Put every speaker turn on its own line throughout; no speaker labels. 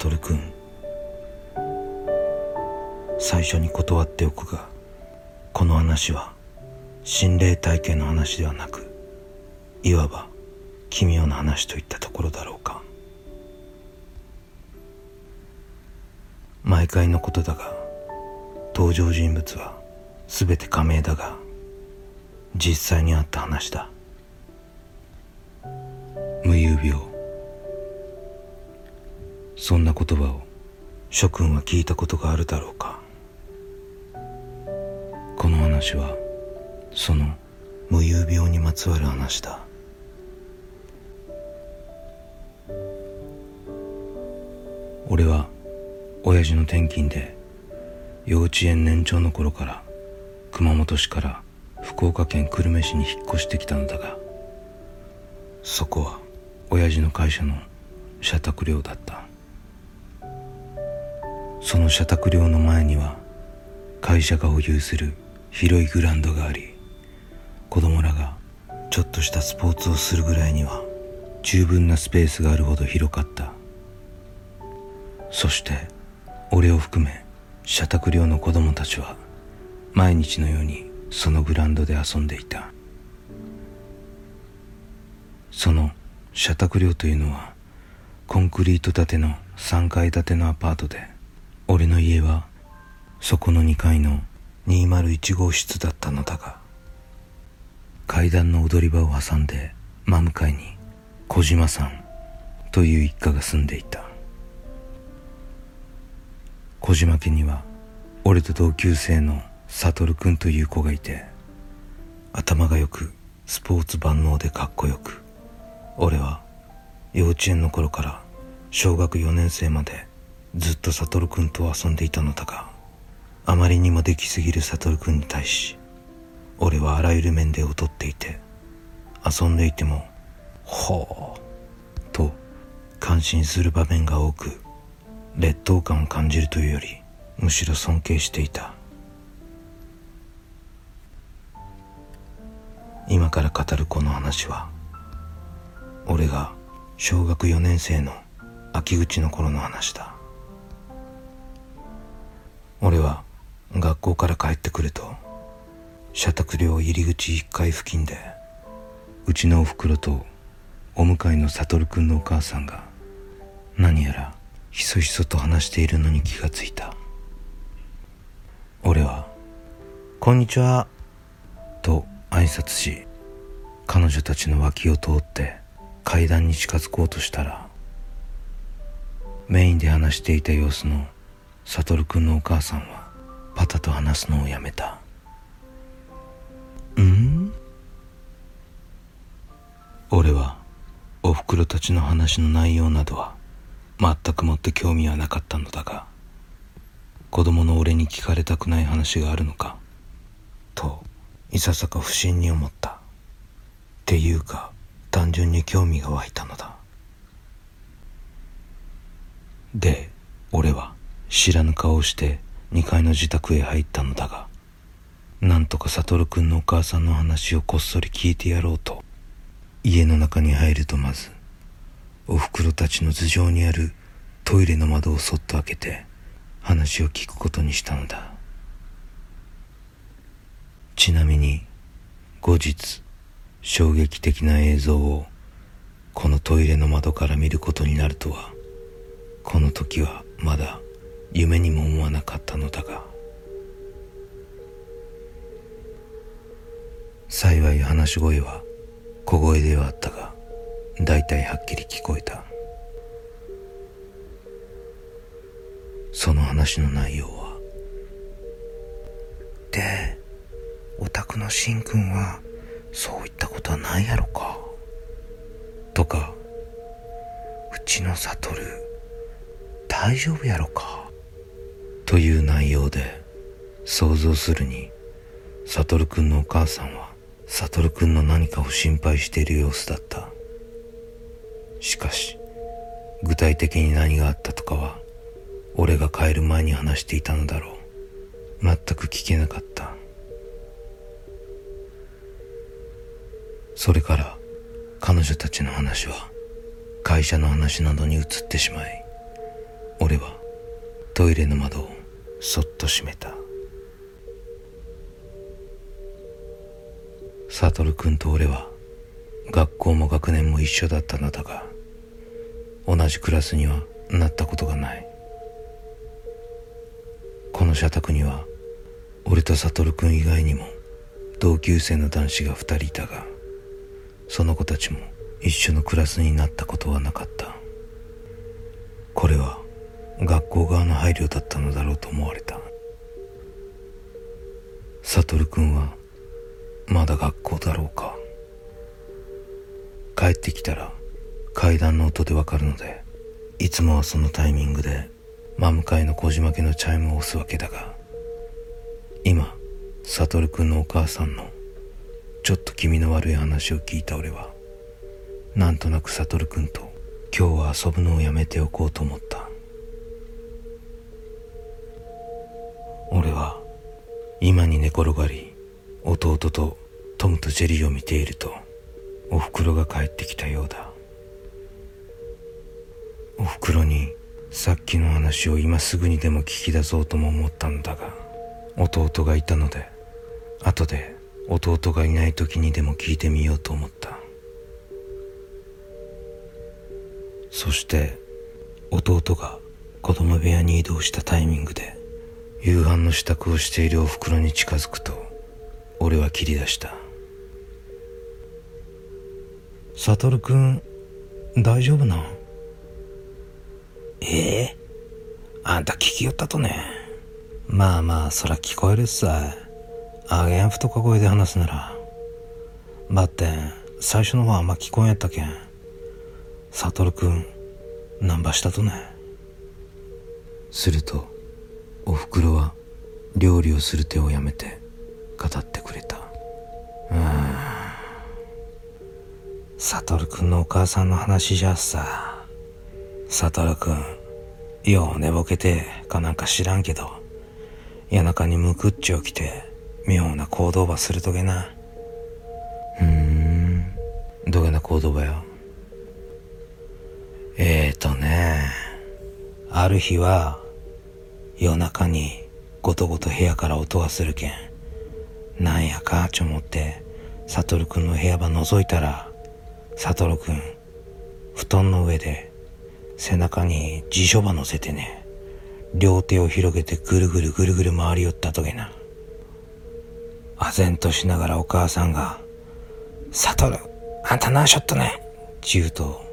トルくん最初に断っておくがこの話は心霊体験の話ではなくいわば奇妙な話といったところだろうか。毎回のことだが登場人物は全て仮名だが実際にあった話だ。無遊病。そんな言葉を諸君は聞いたことがあるだろうか？この話はその無遊病にまつわる話だ。俺は親父の転勤で幼稚園年長の頃から熊本市から福岡県久留米市に引っ越してきたのだがそこは親父の会社の社宅寮だった。その社宅寮の前には会社が保有する広いグラウンドがあり子供らがちょっとしたスポーツをするぐらいには十分なスペースがあるほど広かった。そして俺を含め社宅寮の子供たちは毎日のようにそのグラウンドで遊んでいた。その社宅寮というのはコンクリート建ての3階建てのアパートで俺の家はそこの2階の201号室だったのだが階段の踊り場を挟んで真向かいに小島さんという一家が住んでいた。小島家には俺と同級生の悟君という子がいて頭がよくスポーツ万能でかっこよく俺は幼稚園の頃から小学4年生までずっと悟君と遊んでいたのだがあまりにもできすぎる悟君に対し俺はあらゆる面で劣っていて遊んでいても「ほう」と感心する場面が多く劣等感を感じるというよりむしろ尊敬していた。今から語るこの話は俺が小学4年生の秋口の頃の話だ。俺は学校から帰ってくると社宅寮入り口1階付近でうちのおふくろとお向かいの悟君のお母さんが何やらひそひそと話しているのに気がついた。俺は「こんにちは」と挨拶し彼女たちの脇を通って階段に近づこうとしたらメインで話していた様子の悟君のお母さんはパタと話すのをやめた。うん？俺はおふくろたちの話の内容などは全くもって興味はなかったのだが子供の俺に聞かれたくない話があるのか？といささか不審に思った。っていうか単純に興味が湧いたのだ。で俺は知らぬ顔をして2階の自宅へ入ったのだがなんとか悟君のお母さんの話をこっそり聞いてやろうと家の中に入るとまずおふくろたちの頭上にあるトイレの窓をそっと開けて話を聞くことにしたのだ。ちなみに後日衝撃的な映像をこのトイレの窓から見ることになるとはこの時はまだ夢にも思わなかったのだが幸い話し声は小声ではあったが大体はっきり聞こえた。その話の内容はでお宅のしんくんはそういったことはないやろかとかうちの悟大丈夫やろかという内容で想像するに悟くんのお母さんは悟くんの何かを心配している様子だった。しかし具体的に何があったとかは俺が帰る前に話していたのだろう。全く聞けなかった。それから彼女たちの話は会社の話などに移ってしまい俺はトイレの窓をそっと閉めた。悟君と俺は学校も学年も一緒だったのだが同じクラスにはなったことがない。この社宅には俺と悟君以外にも同級生の男子が二人いたがその子たちも一緒のクラスになったことはなかった。これは学校側の配慮だったのだろうと思われた。悟君はまだ学校だろうか。帰ってきたら階段の音でわかるのでいつもはそのタイミングで真向かいの小島家のチャイムを押すわけだが今悟君のお母さんのちょっと気味の悪い話を聞いた俺はなんとなく悟君と今日は遊ぶのをやめておこうと思った。俺は今に寝転がり弟とトムとジェリーを見ているとおふくろが帰ってきたようだ。おふくろにさっきの話を今すぐにでも聞き出そうとも思ったのだが弟がいたので後で弟がいない時にでも聞いてみようと思った。そして弟が子供部屋に移動したタイミングで夕飯の支度をしているおふくろに近づくと俺は切り出した悟くん、大丈夫な
ええあんた聞きよったとね。
まあまあ、そら聞こえるっさ。あげん太か声で話すなら。ばってん、最初の方あんま聞こえんやったけん。悟くん、ナンバしたとね？すると、おふくろは料理をする手をやめて語ってくれた。
うん。悟くんのお母さんの話じゃさ。悟くん、よう寝ぼけてかなんか知らんけど、夜中にむくっち起きて、妙な行動ばするとげな。
ふん、どげな行動ばよ。
えーとね、ある日は、夜中にごとごと部屋から音がするけん、なんやかちょ思って、悟くんの部屋ば覗いたら、悟くん、布団の上で背中に辞書場乗せてね、両手を広げてぐるぐるぐるぐる回り寄ったとげな。唖然としながらお母さんが、悟あんた何しょっとねちゅうと、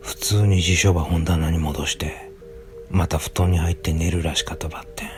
普通に辞書場本棚に戻して、また布団に入って寝るらしかとばってん。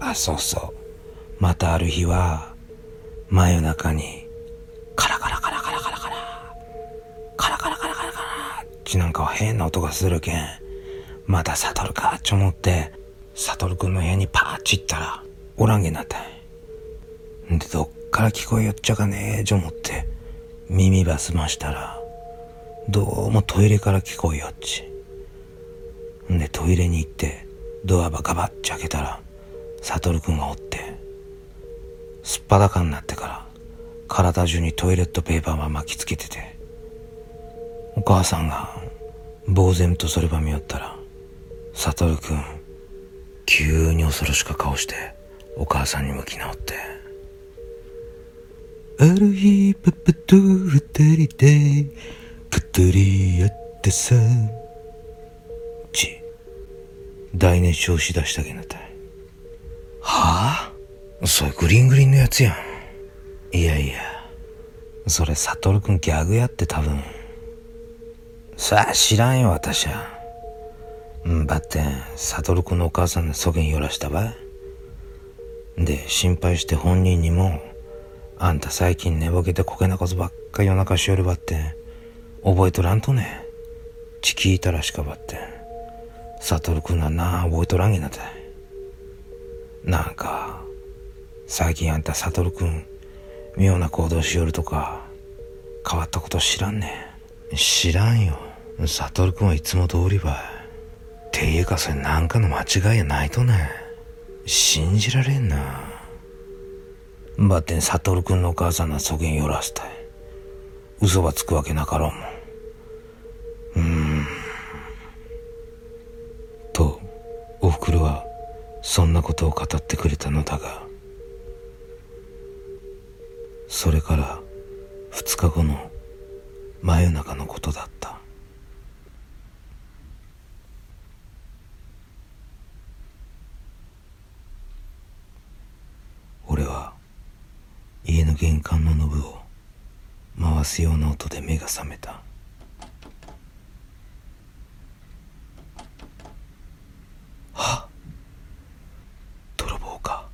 あ、そうそう。またある日は、真夜中に、カラカラカラカラカラカラ、カラカラカラカラカラ、ちなんかは変な音がするけん、また悟るかっち思って、悟くんの部屋にパーッチ行ったら、おらんげなったい。んで、どっから聞こえよっちゃかねえちょ思って、耳ばすましたら、どうもトイレから聞こえよっち。んで、トイレに行って、ドアばガバッチ開けたら、悟くんがおって、すっぱだかになってから、体中にトイレットペーパーは巻きつけてて、お母さんが呆然とそれば見よったら、悟くん、急に恐ろしか顔して、お母さんに向き直って、
ある日パパと二人で語り合ってさ
ち。大熱唱しだしたけなたいはあ？それグリングリンのやつやんいやいや、それ、サトルくんギャグやって多分。さあ、知らんよ、私は。んばってん、サトルくんのお母さんのそげんよらしたばで、心配して本人にも、あんた最近寝ぼけてこけなことばっか夜中しよるばってん、覚えとらんとね。ち聞いたらしかばって。サトルくんはな覚えとらんげなたい。なんか、最近あんたサトルくん、妙な行動しよるとか、変わったこと知らんね
ん。知らんよ。悟くんはいつも通りばい。ていうかそれなんかの間違いやないとね。信じられんな。
ばってん悟くんのお母さんのそげんよらせたい。嘘ばつくわけなかろうも。ん。
ことを語ってくれたのだがそれから2日後の真夜中のことだった。俺は家の玄関のノブを回すような音で目が覚めたはっ泥棒か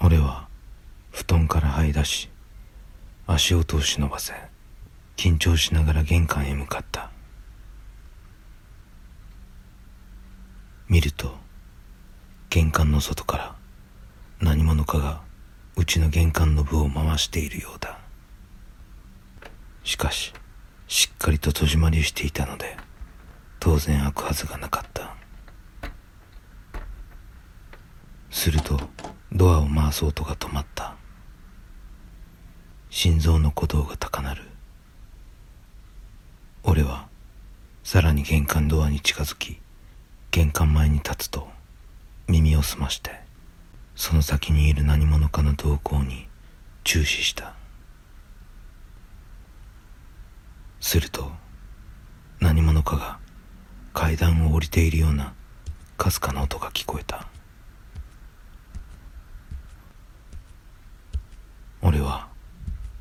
俺は布団から這い出し足音を忍ばせ緊張しながら玄関へ向かった。見ると玄関の外から何者かがうちの玄関の部を回しているようだ。しかししっかりと戸締まりしていたので当然開くはずがなかった。するとドアを回す音が止まった。心臓の鼓動が高鳴る。俺はさらに玄関ドアに近づき玄関前に立つと耳を澄ましてその先にいる何者かの動向に注視した。すると何者かが階段を降りているようなかすかな音が聞こえた俺は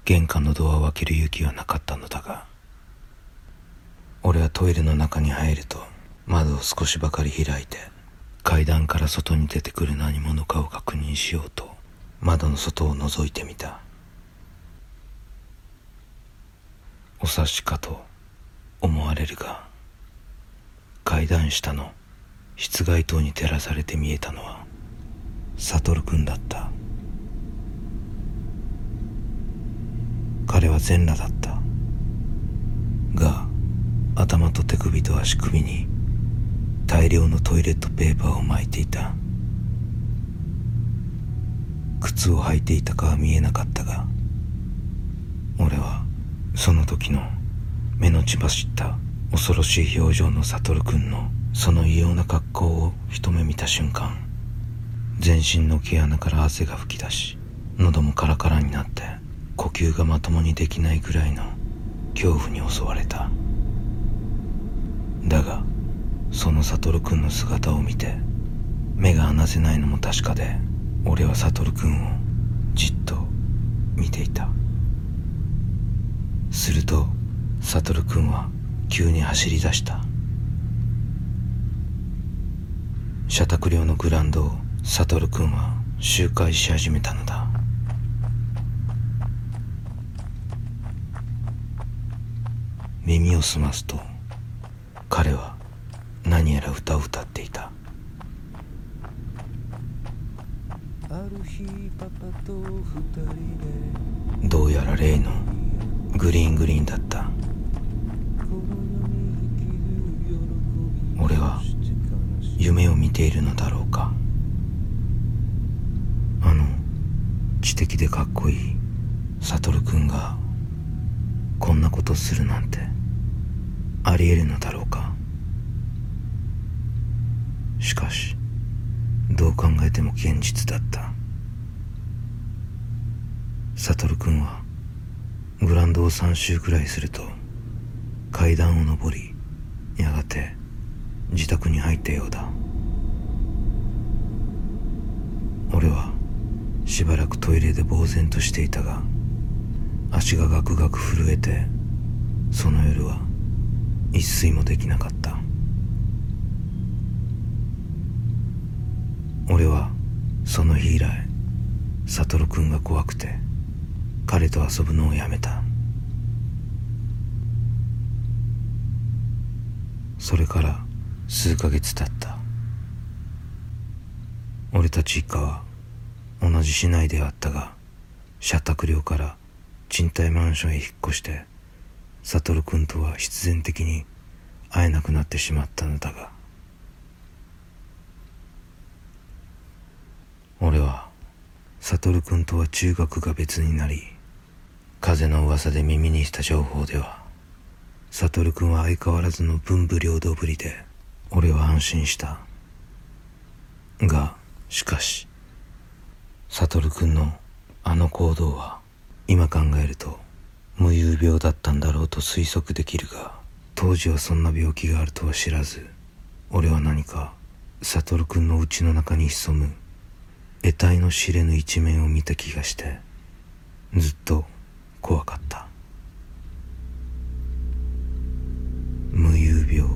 玄関のドアを開ける勇気はなかったのだが俺はトイレの中に入ると窓を少しばかり開いて階段から外に出てくる何者かを確認しようと窓の外を覗いてみた。お察しかと思われるが階段下の室外灯に照らされて見えたのは悟君だった。彼は全裸だった。が頭と手首と足首に大量のトイレットペーパーを巻いていた。靴を履いていたかは見えなかったが俺はその時の目の血走った恐ろしい表情の悟君のその異様な格好を一目見た瞬間全身の毛穴から汗が噴き出し喉もカラカラになって呼吸がまともにできないぐらいの恐怖に襲われた。だがその悟君の姿を見て目が離せないのも確かで俺は悟君をじっと見ていた。すると悟君は急に走り出した。社宅寮のグラウンドを悟君は周回し始めたのだ。耳を澄ますと彼は何やら歌を歌っていた。どうやら例のグリーングリーンだった。俺は夢を見ているのだろうか。あの知的でかっこいい悟君がこんなことするなんてありえるのだろうか？しかしどう考えても現実だった。悟君はグランドを3周くらいすると階段を上りやがて自宅に入ったようだ。俺はしばらくトイレで呆然としていたが足がガクガク震えてその夜は一睡もできなかった。俺はその日以来悟君が怖くて彼と遊ぶのをやめた。それから数ヶ月経った。俺たち一家は同じ市内であったが社宅寮から賃貸マンションへ引っ越して悟君とは必然的に会えなくなってしまったのだが俺は悟君とは中学が別になり風の噂で耳にした情報では悟君は相変わらずの文武両道ぶりで俺は安心した。がしかし悟君のあの行動は今考えると無遊病だったんだろうと推測できるが当時はそんな病気があるとは知らず俺は何か悟君の家の中に潜む得体の知れぬ一面を見た気がしてずっと怖かった。無遊病。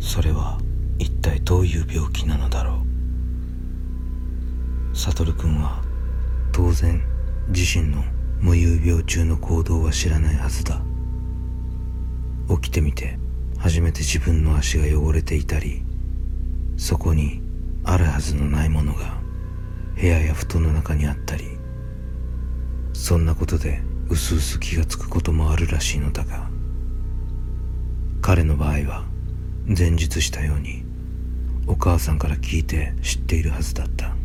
それは一体どういう病気なのだろう。悟君は当然自身の無遊病中の行動は知らないはずだ。起きてみて初めて自分の足が汚れていたりそこにあるはずのないものが部屋や布団の中にあったりそんなことでうすうす気がつくこともあるらしいのだが彼の場合は前述したようにお母さんから聞いて知っているはずだった。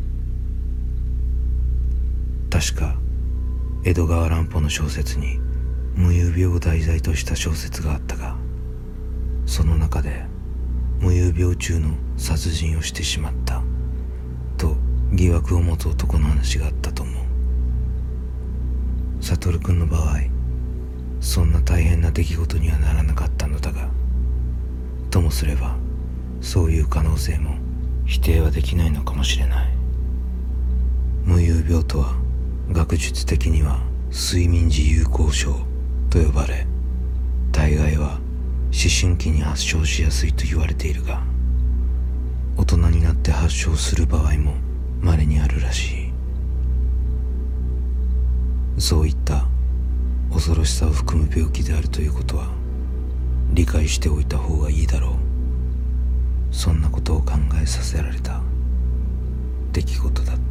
確か江戸川乱歩の小説に無遊病を題材とした小説があったがその中で無遊病中の殺人をしてしまったと疑惑を持つ男の話があったと思う。悟君の場合そんな大変な出来事にはならなかったのだがともすればそういう可能性も否定はできないのかもしれない。無遊病とは学術的には睡眠時有効症と呼ばれ大概は思春期に発症しやすいと言われているが大人になって発症する場合も稀にあるらしい。そういった恐ろしさを含む病気であるということは理解しておいた方がいいだろう。そんなことを考えさせられた出来事だった。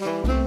うん